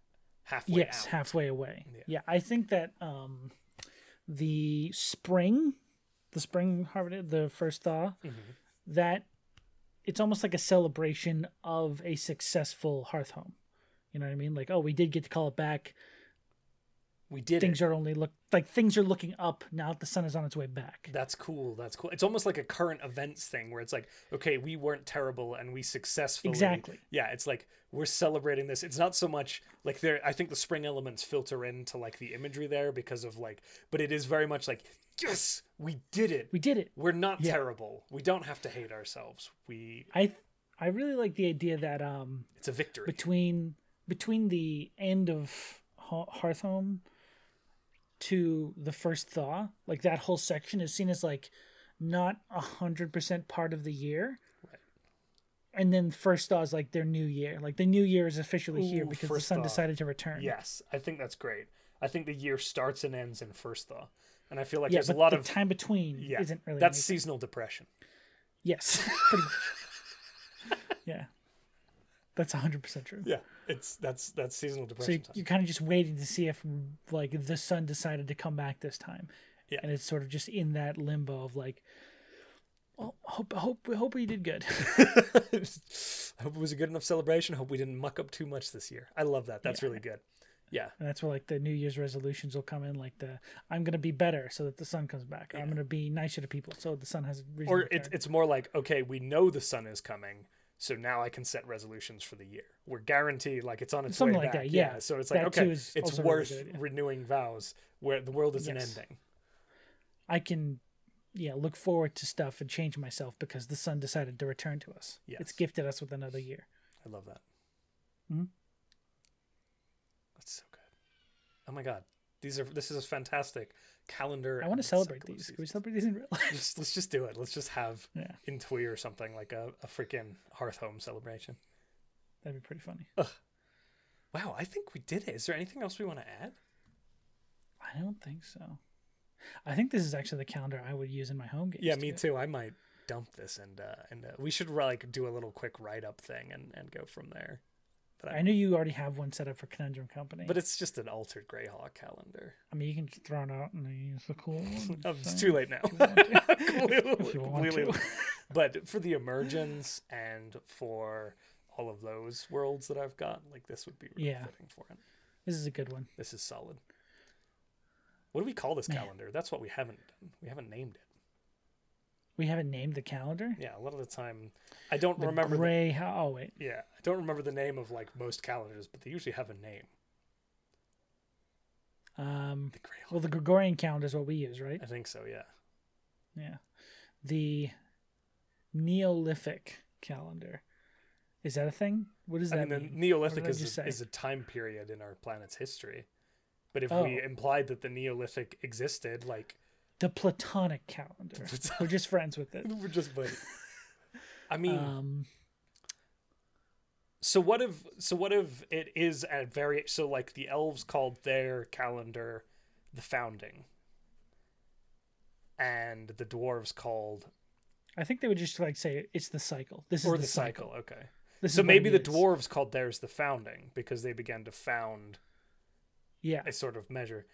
A: halfway
B: yes,
A: out.
B: halfway away.
A: Yeah.
B: Yeah. I think that um, the spring, the spring harvest, the first thaw,
A: Mhm.
B: that it's almost like a celebration of a successful hearth home. You know what I mean? Like, oh, we did get to call it back.
A: We did
B: things
A: it.
B: are only look like things are looking up now that the sun is on its way back.
A: That's cool. That's cool. It's almost like a current events thing where it's like, okay, we weren't terrible and we successfully
B: Exactly.
A: Yeah, it's like we're celebrating this. It's not so much like there I think the spring elements filter into like the imagery there because of like but it is very much like, yes, we did it.
B: We did it.
A: We're not
B: Yeah.
A: terrible. We don't have to hate ourselves. We
B: I I really like the idea that um
A: it's a victory.
B: between between the end of Ho- Hearthhome to the first thaw, like that whole section is seen as like not a hundred percent part of the year.
A: Right.
B: And then first thaw is like their new year. Like the new year is officially here because the sun
A: thaw.
B: decided to return.
A: Yes, I think that's great. I think the year starts and ends in first thaw. And I feel like
B: yeah,
A: there's a lot
B: the
A: of
B: time between
A: yeah,
B: isn't really
A: that's seasonal depression.
B: yes, yeah, that's hundred percent true.
A: Yeah, it's that's that's seasonal
B: So
A: depression.
B: you,
A: time.
B: you're kind of just waiting to see if like the sun decided to come back this time.
A: Yeah.
B: And it's sort of just in that limbo of like, well, hope hope hope we did good.
A: I hope it was a good enough celebration. I hope we didn't muck up too much this year. I love that. That's
B: Yeah.
A: really good. Yeah.
B: and that's where like the New Year's resolutions will come in, like the I'm gonna be better so that the sun comes back. Or I'm gonna be nicer to people so the sun has a reason.
A: Or
B: to
A: it's
B: return.
A: it's more like, okay, we know the sun is coming, so now I can set resolutions for the year. We're guaranteed like it's on its
B: Something
A: way
B: like
A: back.
B: that, yeah.
A: So it's like,
B: That
A: okay, it's
B: a really
A: worth
B: good idea.
A: renewing vows where the world isn't
B: Yes.
A: ending.
B: I can yeah look forward to stuff and change myself because the sun decided to return to us.
A: Yes.
B: It's gifted us with another year.
A: I love that.
B: Mhm.
A: That's so good. Oh my god. These are this is fantastic calendar.
B: I want to celebrate these. Can we celebrate these in real life?
A: Let's, let's just do it. Let's just have
B: Yeah,
A: in Twee or something like a, a freaking hearth home celebration.
B: that'd be pretty funny.
A: Wow, I think we did it. Is there anything else we want to add?
B: I don't think so. I think this is actually the calendar I would use in my home games.
A: Yeah, me too. I might dump this and uh, and uh, we should like do a little quick write up thing and, and go from there. But I,
B: know you already have one set up for Conundrum Company.
A: but it's just an altered Greyhawk calendar.
B: I mean, you can just throw it out and use the cool one.
A: Oh, it's too late now.
B: if you want to.
A: Completely-
B: If you want
A: completely But for the emergence and for all of those worlds that I've got, like this would be really
B: Yeah.
A: fitting for it.
B: This is a good one.
A: This is solid. What do we call this
B: Man.
A: calendar? That's what we haven't done. We haven't named it.
B: We haven't named the calendar.
A: Yeah, a lot of the time, I don't
B: The
A: remember. The,
B: gray. How? Oh wait.
A: yeah, I don't remember the name of like most calendars, but they usually have a name.
B: Um.
A: The Greyhawk.
B: Well, the Gregorian calendar is what we use, right?
A: I think so. Yeah.
B: Yeah. The Neolithic calendar. Is that a thing? What does
A: I
B: that
A: mean,
B: mean?
A: the Neolithic is a, is a time period in our planet's history. But if
B: Oh.
A: we implied that the Neolithic existed, like
B: The Platonic calendar. We're just friends with it.
A: we're just buddies. I mean,
B: Um.
A: so what if so what if it is a very so like the elves called their calendar the founding and the dwarves called
B: I think they would just like say it's the cycle. This
A: or
B: is
A: the, cycle. Okay.
B: This
A: so maybe the
B: is.
A: dwarves called theirs the founding because they began to found
B: Yeah.
A: a sort of measure.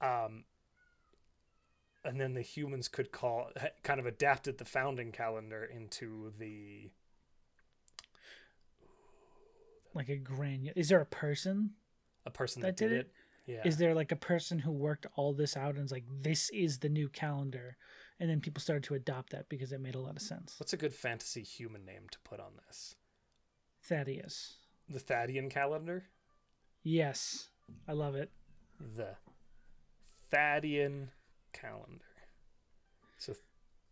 A: Um, and then the humans could call kind of adapted the founding calendar into the
B: Like a granule. Is there a person?
A: a person
B: That
A: that, did,
B: did
A: it. Yeah.
B: Is there like a person who worked all this out and is like, this is the new calendar? And then people started to adopt that because it made a lot of sense.
A: What's a good fantasy human name to put on this?
B: Thaddeus.
A: The Thadian calendar?
B: Yes. I love it.
A: The Thadian calendar. So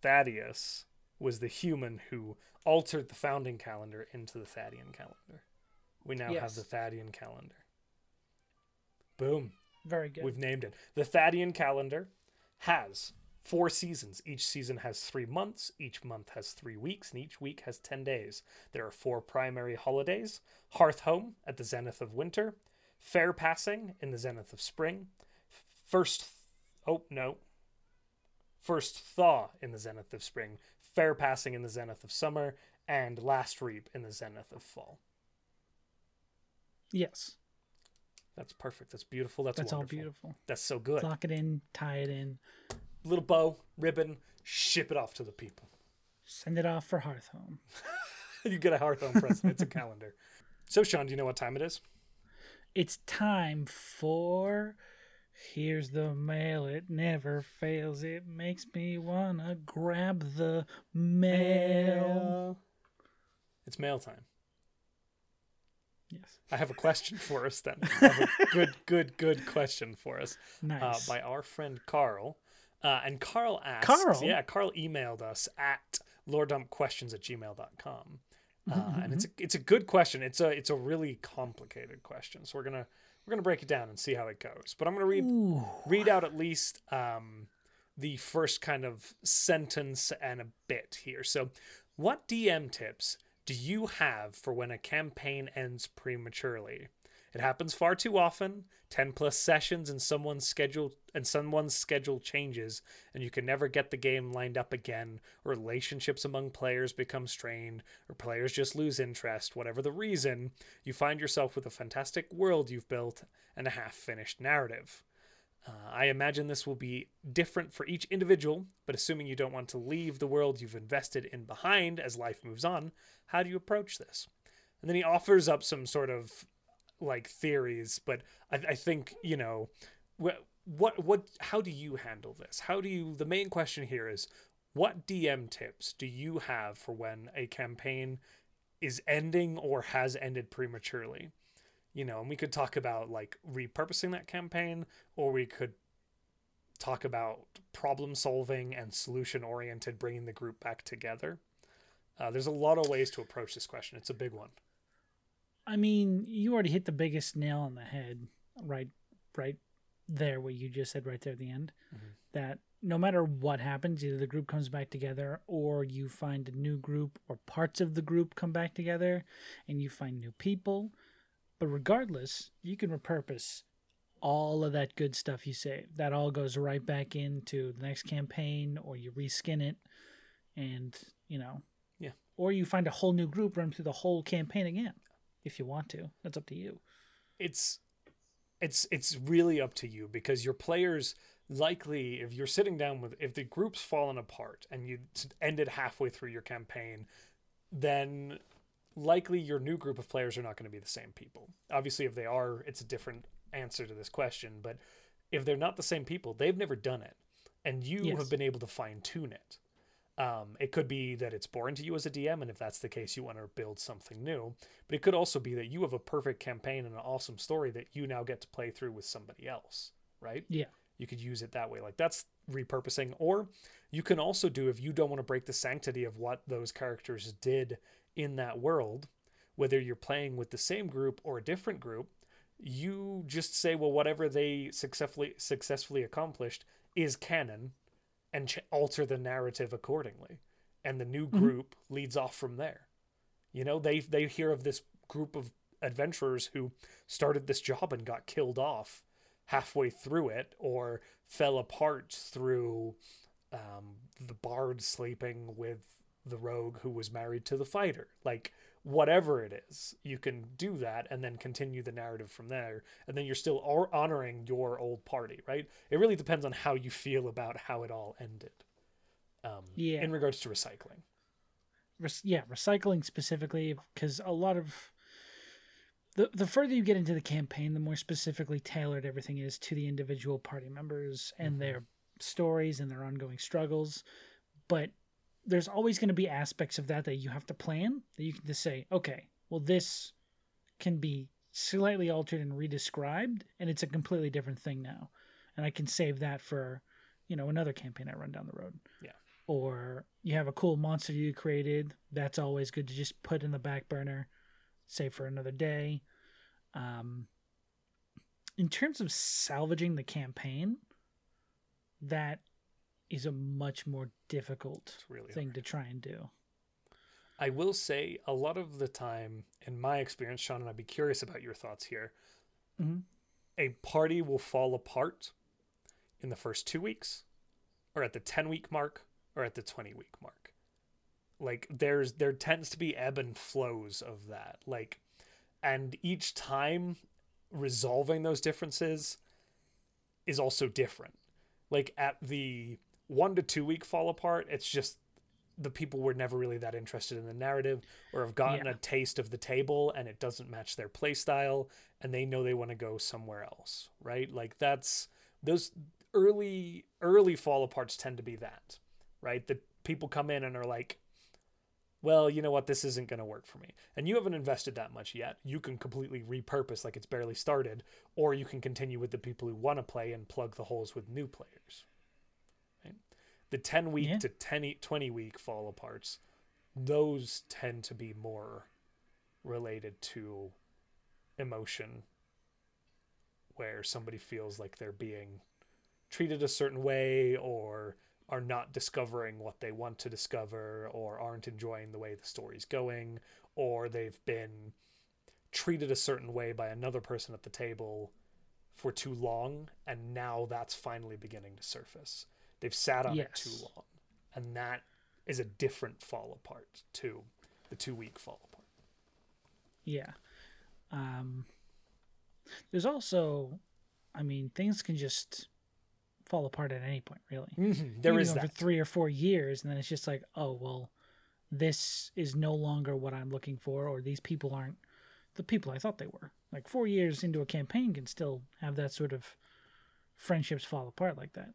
A: Thaddeus was the human who altered the founding calendar into the Thadian calendar. We now have the Thadian calendar. Boom.
B: Very good.
A: We've named it. The Thadian calendar has four seasons. Each season has three months. Each month has three weeks, and each week has 10 days. There are four primary holidays Hearth Home at the zenith of winter, Fair Passing in the zenith of spring, First, oh no, First Thaw in the zenith of spring, Fair Passing in the zenith of summer, and Last Reap in the zenith of fall.
B: yes.
A: That's perfect. That's beautiful. That's,
B: That's all beautiful.
A: That's so good.
B: Lock it in, tie it in,
A: little bow, ribbon, ship it off to the people.
B: send it off for Hearth Home.
A: you get a Hearthstone present. It's a calendar. So, Sean, do you know what time it is?
B: It's time for. Here's the mail, it never fails. It makes me wanna grab the mail.
A: It's mail time.
B: Yes.
A: I have a question for us then. I have a good, good, good question for us uh, by our friend Carl. Uh, and Carl asks,
B: Carl?
A: yeah, Carl emailed us at loredumpquestions at gmail.com. Uh, and it's a, it's a good question. It's a it's a really complicated question. So we're gonna we're gonna break it down and see how it goes. But I'm gonna read
B: Ooh.
A: read out at least um, the first kind of sentence and a bit here. So, what DM tips do you have for when a campaign ends prematurely? It happens far too often. 10 plus sessions and someone's schedule and someone's schedule changes and you can never get the game lined up again relationships among players become strained or players just lose interest whatever the reason you find yourself with a fantastic world you've built and a half finished narrative uh, I imagine this will be different for each individual, but assuming you don't want to leave the world you've invested in behind as life moves on, how do you approach this? And then he offers up some sort of like theories, but I, I think you know what what how do you handle this? How do you? The main question here is what DM tips do you have for when a campaign is ending or has ended prematurely? you know, and we could talk about like repurposing that campaign, or we could talk about problem solving and solution oriented, bringing the group back together. Uh, there's a lot of ways to approach this question. It's a big one.
B: I mean, you already hit the biggest nail on the head, right? Right there, what you just said right there at the end.
A: Mhm.
B: That no matter what happens, either the group comes back together, or you find a new group, or parts of the group come back together, and you find new people. But regardless, you can repurpose all of that good stuff you saved. That all goes right back into the next campaign, or you reskin it, and you know,
A: Yeah.
B: or you find a whole new group, run through the whole campaign again if you want to. That's up to you.
A: it's it's it's really up to you because your players likely if you're sitting down with if the group's fallen apart and you ended halfway through your campaign then likely your new group of players are not going to be the same people obviously if they are it's a different answer to this question but if they're not the same people they've never done it and you
B: Yes.
A: have been able to fine tune it um, it could be that it's boring to you as a DM, and if that's the case, you want to build something new. But it could also be that you have a perfect campaign and an awesome story that you now get to play through with somebody else, right?
B: Yeah.
A: You could use it that way. Like that's repurposing. Or you can also do, if you don't want to break the sanctity of what those characters did in that world, whether you're playing with the same group or a different group, you just say, well, whatever they successfully successfully accomplished is canon and ch- alter the narrative accordingly. And the new group leads off from there. You know they they hear of this group of adventurers who started this job and got killed off halfway through it or fell apart through um, the bard sleeping with the rogue who was married to the fighter. Like whatever it is, you can do that and then continue the narrative from there. And then you're still or- honoring your old party, right? It really depends on how you feel about how it all ended. Um,
B: Yeah.
A: In regards to recycling.
B: Rec- yeah, recycling specifically because a lot of the the further you get into the campaign, the more specifically tailored everything is to the individual party members and
A: Mhm.
B: their stories and their ongoing struggles. But there's always going to be aspects of that that you have to plan that you can just say, okay, well this can be slightly altered and redescribed, and it's a completely different thing now, and I can save that for you know another campaign I run down the road Yeah. or you have a cool monster you created, that's always good to just put in the back burner, save for another day. Um, in terms of salvaging the campaign, that is a much more difficult
A: really
B: thing
A: hard.
B: to try and do.
A: I will say a lot of the time, in my experience, Sean, and I'd be curious about your thoughts here.
B: Mhm.
A: A party will fall apart in the first two weeks, or at the 10 week mark, or at the 20 week mark. Like there's there tends to be ebb and flows of that. Like and each time resolving those differences is also different. Like at the 1 to 2 week fall apart, it's just the people were never really that interested in the narrative or have gotten
B: Yeah.
A: a taste of the table and it doesn't match their play style and they know they want to go somewhere else right? Like that's those early early fall aparts tend to be that right? The people come in and are like well you know what? This isn't going to work for me. And you haven't invested that much yet. You can completely repurpose like it's barely started or you can continue with the people who want to play and plug the holes with new players the 10 week
B: Yeah.
A: to 10 e- 20 week fall aparts those tend to be more related to emotion where somebody feels like they're being treated a certain way or are not discovering what they want to discover or aren't enjoying the way the story's going or they've been treated a certain way by another person at the table for too long and now that's finally beginning to surface they've sat on it too long and that is a different fall apart to the two week fall apart
B: Yeah. Um, there's also, I mean, things can just fall apart at any point, really.
A: mm-hmm. there is that
B: for three or four years, and then it's just like, oh well, this is no longer what I'm looking for, or these people aren't the people I thought they were. Like four years into a campaign can still have that sort of friendships fall apart like that.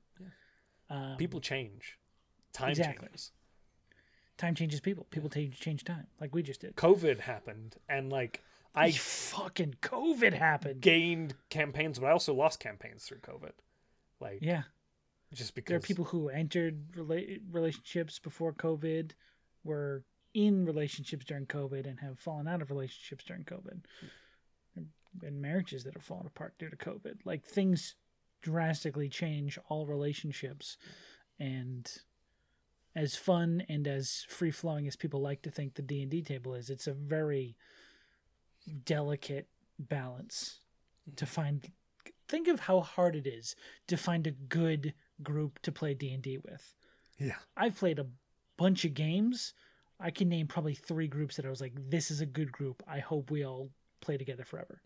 B: Um,
A: people change time
B: Exactly.
A: changes
B: time changes people. People change change time, like we just did.
A: covid happened and like i
B: fucking COVID happened.
A: gained campaigns but i also lost campaigns through covid like
B: yeah,
A: just because
B: there are people who entered rela- relationships before COVID, were in relationships during COVID, and have fallen out of relationships during COVID, and, and marriages that have fallen apart due to COVID. Like things drastically change all relationships, and as fun and as free flowing as people like to think the D and D table is, it's a very delicate balance to mm-hmm. find. Think of how hard it is to find a good group to play D and D with.
A: yeah
B: I've played a bunch of games. I can name probably three groups that I was like, this is a good group. I hope we all play together forever.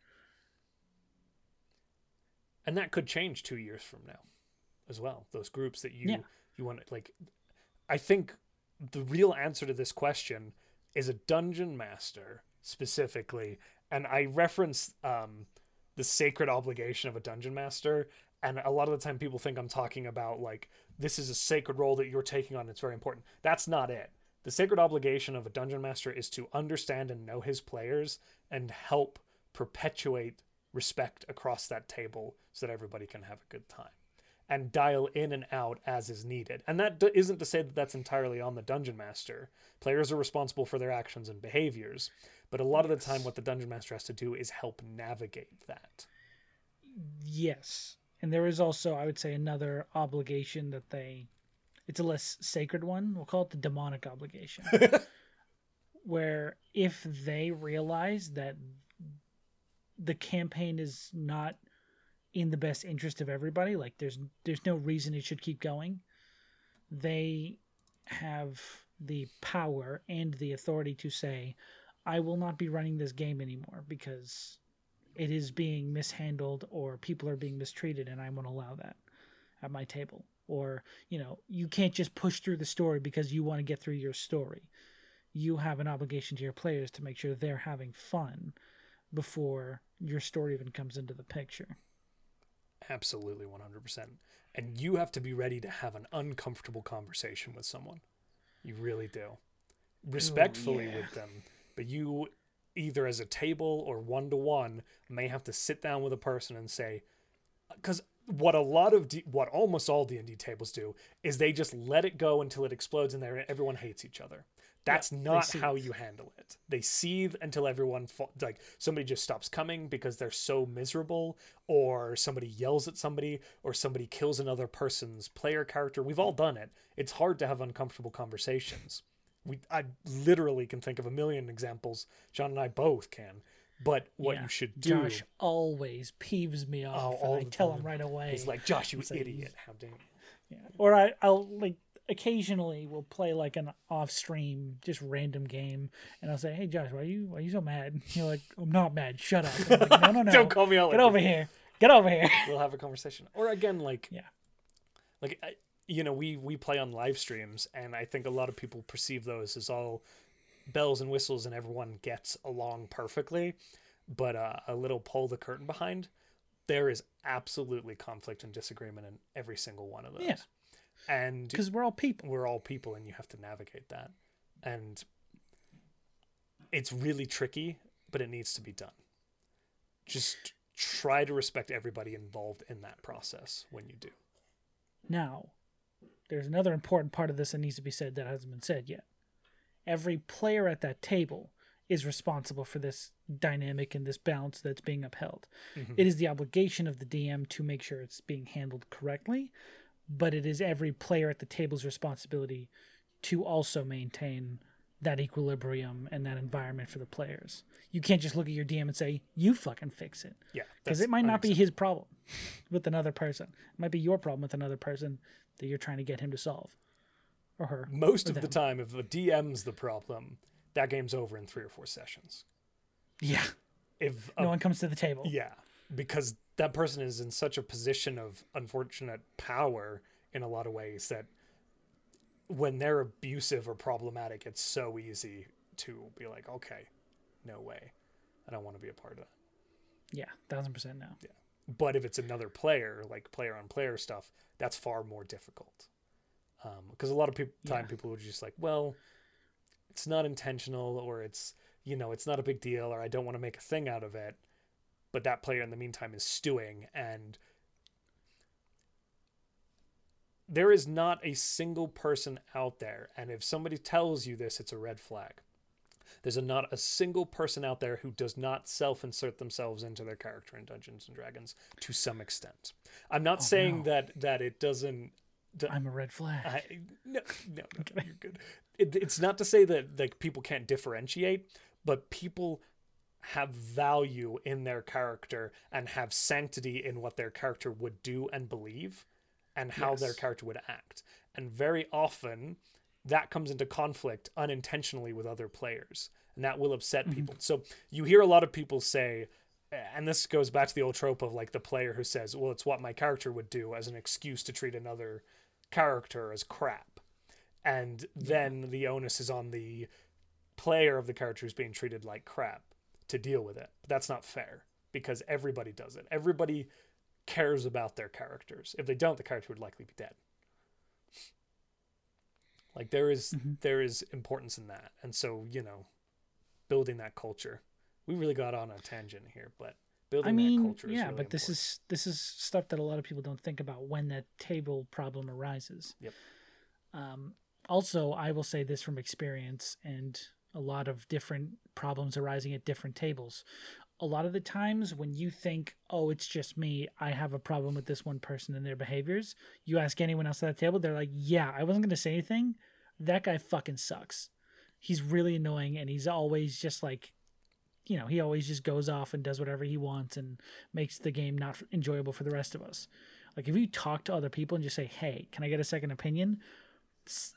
A: And that could change two years from now as well those groups that you
B: Yeah.
A: you want to like i think the real answer to this question is a dungeon master specifically. And i reference um the sacred obligation of a dungeon master. And a lot of the time people think i'm talking about like this is a sacred role that you're taking on it's very important. That's not it. The sacred obligation of a dungeon master is to understand and know his players and help perpetuate respect across that table so that everybody can have a good time and dial in and out as is needed. And that d- isn't to say that that's entirely on the dungeon master. Players are responsible for their actions and behaviors, but a lot of the time what the dungeon master has to do is help navigate that.
B: Yes. And there is also, I would say, another obligation that they, it's a less sacred one. We'll call it the demonic obligation. where if they realize that the campaign is not in the best interest of everybody, like there's there's no reason it should keep going, they have the power and the authority to say, I will not be running this game anymore because it is being mishandled or people are being mistreated and I won't allow that at my table. Or, you know, you can't just push through the story because you want to get through your story. You have an obligation to your players to make sure they're having fun before your story even comes into the picture.
A: Absolutely 100%. And you have to be ready to have an uncomfortable conversation with someone. You really do. Respectfully
B: yeah.
A: with them, but you either as a table or one to one may have to sit down with a person and say uh, cuz what a lot of D, what almost all D&D tables do is they just let it go until it explodes and there everyone hates each other. That's
B: they
A: not how you handle it. They seethe until everyone fa- like somebody just stops coming because they're so miserable or somebody yells at somebody or somebody kills another person's player character. We've all done it. It's hard to have uncomfortable conversations. We I literally can think of a million examples. John and I both can. But what
B: Yeah.
A: you should do
B: Josh always peeves me off, oh,
A: all
B: and I tell
A: time.
B: him right away.
A: He's like, Josh, you idiot. How dare you?
B: Yeah. Or I, I'll like occasionally we'll play like an off stream, just random game, and I'll say, "Hey Josh, why are you why are you so mad?" You're like, "I'm not mad. Shut up." Like, no, no, no.
A: Don't call me out.
B: Get
A: like
B: over
A: this.
B: here. Get over here.
A: We'll have a conversation. Or again, like
B: Yeah.
A: like I, you know, we we play on live streams, and I think a lot of people perceive those as all bells and whistles, and everyone gets along perfectly. But uh, a little pull the curtain behind, there is absolutely conflict and disagreement in every single one of those.
B: Yeah.
A: And
B: Because we're all people.
A: we're all people and you have to navigate that and it's really tricky but it needs to be done just try to respect everybody involved in that process when you do
B: Now, there's another important part of this that needs to be said that hasn't been said yet. Every player at that table is responsible for this dynamic and this balance that's being upheld.
A: Mhm.
B: It is the obligation of the DM to make sure it's being handled correctly, but it is every player at the table's responsibility to also maintain that equilibrium and that environment for the players. You can't just look at your DM and say, "You fucking fix it."
A: yeah
B: because it might not be his problem with another person. It might be your problem with another person that you're trying to get him to solve, or her.
A: most
B: or
A: of the time if the dm's the problem that game's over in three or four sessions
B: Yeah,
A: if a
B: no one comes to the table.
A: Yeah, because that person is in such a position of unfortunate power in a lot of ways that when they're abusive or problematic, it's so easy to be like, okay, no way. I don't want to be a part of that.
B: Yeah, thousand percent now.
A: But if it's another player, like player on player stuff, that's far more difficult. Um, because a lot of peop time
B: Yeah.
A: people are just like, well, it's not intentional, or it's you know, it's not a big deal, or I don't want to make a thing out of it. But that player in the meantime is stewing, and there is not a single person out there. And if somebody tells you this, it's a red flag. There's a, not a single person out there who does not self-insert themselves into their character in Dungeons and Dragons to some extent. I'm not
B: Oh,
A: saying
B: no.
A: that that it doesn't.
B: I'm a red flag.
A: I, no, no, no, you're good. It, it's not to say that like people can't differentiate, but people have value in their character and have sanctity in what their character would do and believe, and how their character would act. And very often, that comes into conflict unintentionally with other players, and that will upset
B: Mhm.
A: people. So you hear a lot of people say. And this goes back to the old trope of like the player who says, "Well, it's what my character would do" as an excuse to treat another character as crap. And then the onus is on the player of the character who's being treated like crap to deal with it. But that's not fair because everybody does it. Everybody cares about their characters. If they don't, the character would likely be dead. Like there is-
B: Mhm.
A: there is importance in that. And so, you know, building that culture. We really got on a tangent here, but building
B: I mean,
A: that culture is
B: yeah,
A: really
B: but this is this is stuff that a lot of people don't think about when that table problem arises.
A: Yep.
B: Um, also, I will say this from experience and a lot of different problems arising at different tables. A lot of the times when you think, "Oh, it's just me. I have a problem with this one person and their behaviors," you ask anyone else at that table, they're like, "Yeah, I wasn't going to say anything. That guy fucking sucks. He's really annoying and he's always just like you know, he always just goes off and does whatever he wants and makes the game not enjoyable for the rest of us. Like if you talk to other people and just say, "Hey, can I get a second opinion?"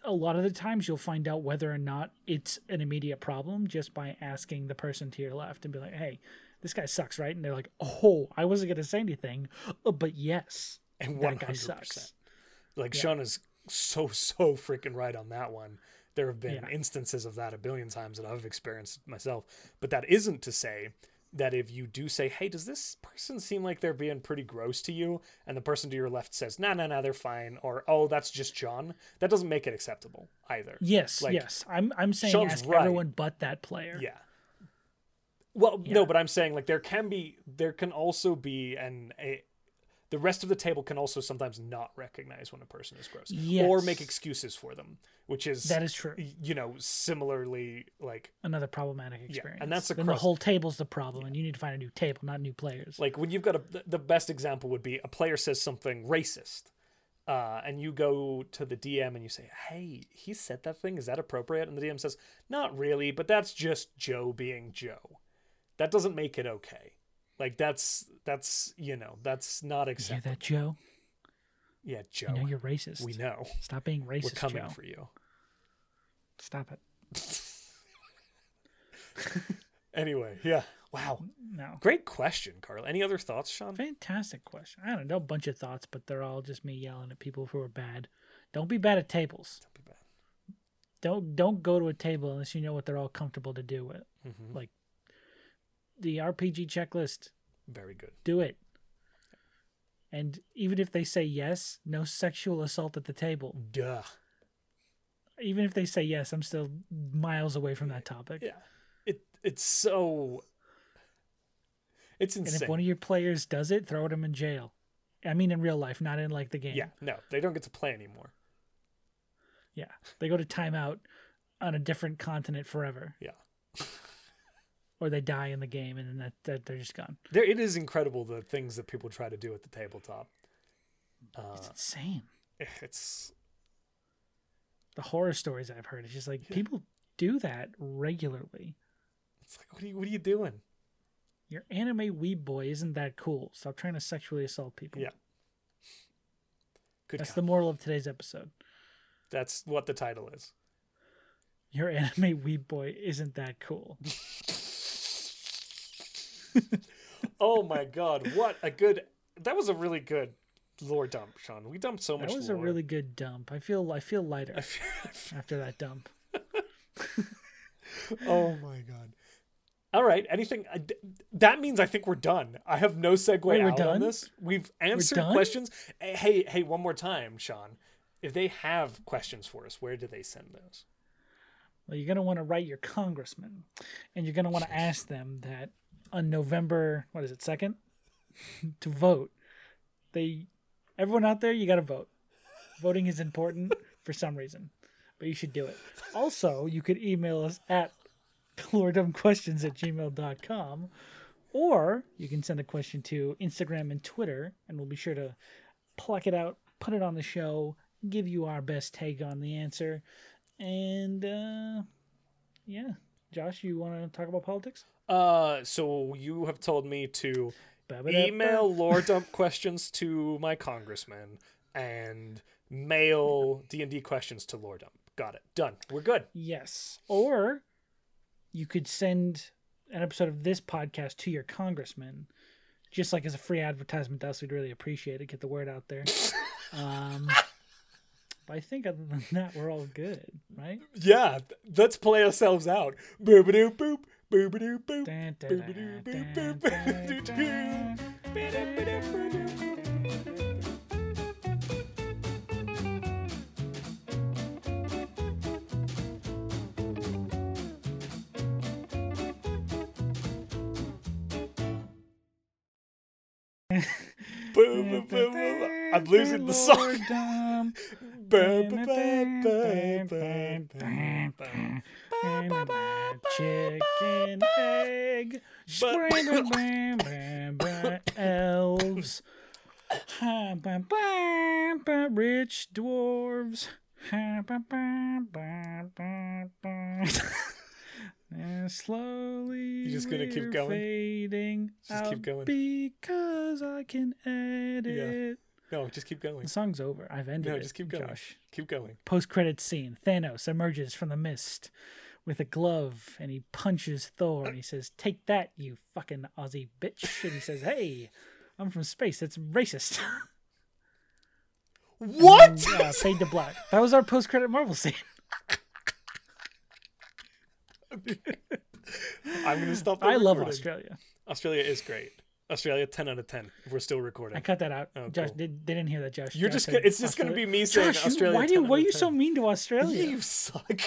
B: A lot of the times you'll find out whether or not it's an immediate problem just by asking the person to your left and be like, "Hey, this guy sucks, right?" And they're like, "Oh, I wasn't gonna say anything, uh, but yes,
A: And
B: that guy sucks."
A: Like
B: Yeah.
A: Sean is so so freaking right on that one. There have been
B: Yeah.
A: instances of that a billion times that I've experienced myself. But that isn't to say that if you do say, "Hey, does this person seem like they're being pretty gross to you?" and the person to your left says, "No, no, no, they're fine," or "Oh, that's just John," that doesn't make it acceptable either.
B: Yes,
A: Like,
B: yes. I'm I'm saying
A: Sean's
B: ask
A: right.
B: everyone but that player.
A: Yeah. Well,
B: Yeah.
A: no, but I'm saying like there can be there can also be an a the rest of the table can also sometimes not recognize when a person is gross or make excuses for them, which is
B: That is true.
A: you know similarly like
B: Another problematic experience.
A: and
B: experience.
A: that's
B: then the whole table's the problem, and you need to find a new table, not new players.
A: like when you've got a the- the best example would be a player says something racist. Uh, and you go to the DM and you say, "Hey, he said that thing. Is that appropriate?" And the DM says, "Not really, but that's just Joe being Joe. That doesn't make it okay. Like that's that's you know that's not acceptable.
B: that, Joe?
A: Yeah, Joe.
B: You know you're racist.
A: we know.
B: Stop being racist.
A: We're coming
B: Joe.
A: for you.
B: Stop it.
A: Anyway, yeah. Wow.
B: No.
A: Great question, Carl. Any other thoughts, Sean?
B: Fantastic question. I don't know, a bunch of thoughts, but they're all just me yelling at people who are bad. Don't be bad at tables.
A: Don't be bad.
B: Don't don't go to a table unless you know what they're all comfortable to do with.
A: Mhm.
B: Like the RPG checklist.
A: Very good.
B: Do it. And even if they say yes, no sexual assault at the table.
A: Duh.
B: Even if they say yes, I'm still miles away from that topic.
A: Yeah. It it's so. It's insane.
B: And if one of your players does it, throw them in jail. I mean, in real life, not in like the game.
A: yeah. No, they don't get to play anymore.
B: Yeah. They go to timeout on a different continent forever.
A: Yeah.
B: Or they die in the game and then that, that they're just gone.
A: There, it is incredible the things that people try to do at the tabletop. Uh,
B: It's insane.
A: it's
B: The horror stories I've heard. It's just like people do that regularly.
A: it's like what are you what are you doing?
B: Your anime weeb boy isn't that cool. Stop trying to sexually assault people.
A: Yeah. Good.
B: That's
A: God.
B: the moral of today's episode.
A: That's what the title is.
B: Your anime weeb boy isn't that cool.
A: Oh my god, what a good that was a really good lore dump, Sean. We dumped so much
B: That was a really good dump. I feel I feel lighter
A: I feel-
B: after that dump.
A: oh my god. All right, Anything that means I think we're done. I have no segue
B: Wait,
A: out on
B: done?
A: this. We've answered questions. Eh, Hey, hey, one more time, Sean. If they have questions for us, where do they send those?
B: Well, you're gonna want to write your congressman, and you're gonna want to ask them that on November what is it second to vote. They everyone out there, you got to vote. Voting is important for some reason, but you should do it. Also, you could email us at loredumpquestions at gmail.com or you can send a question to Instagram and Twitter, and we'll be sure to pluck it out, put it on the show, give you our best take on the answer. And uh yeah. Josh, you want to talk about politics?
A: Uh, so you have told me to email lore dump questions to my congressman and mail D and D questions to lore dump. Got it. Done. We're good.
B: Yes. Or you could send an episode of this podcast to your congressman, just like as a free advertisement to us. We'd really appreciate it. Get the word out there. Um, but I think other than that, we're all good, right?
A: Yeah. Let's play ourselves out. Boop-a-doo boop. Boop-a-doo boop.
B: Dun, dun,
A: Boop-a-doo
B: dun,
A: boop boop.
B: dun,
A: Doo-doo.
B: dun.
A: Ba-da-ba-da-ba-doo. Boom, boom, boom, boom. I'm losing the song.
B: Lord Chicken egg. Scrambled bam, bam, bam, elves. Rich dwarves. And slowly
A: You just gonna keep going?
B: fading
A: Just keep going.
B: because I can edit. Yeah.
A: No, just keep going.
B: The song's over. I've ended it.
A: No, just keep going.
B: Josh.
A: Keep going.
B: Post credit scene. Thanos emerges from the mist with a glove and he punches Thor and he says, Take that, you fucking Aussie bitch. And he says, Hey, I'm from space. That's racist.
A: What?
B: uh, fade to black. That was our post credit Marvel scene.
A: I'm gonna stop. the
B: I love
A: recording.
B: Australia.
A: Australia is great. Australia, ten out of ten. If we're still recording, I
B: cut that out.
A: Oh,
B: Josh,
A: cool.
B: they, they didn't hear that, Josh.
A: you're
B: Josh
A: just. Gonna, it's just gonna be me saying
B: Josh,
A: Australia.
B: why do you, why are you so mean to Australia?
A: You suck.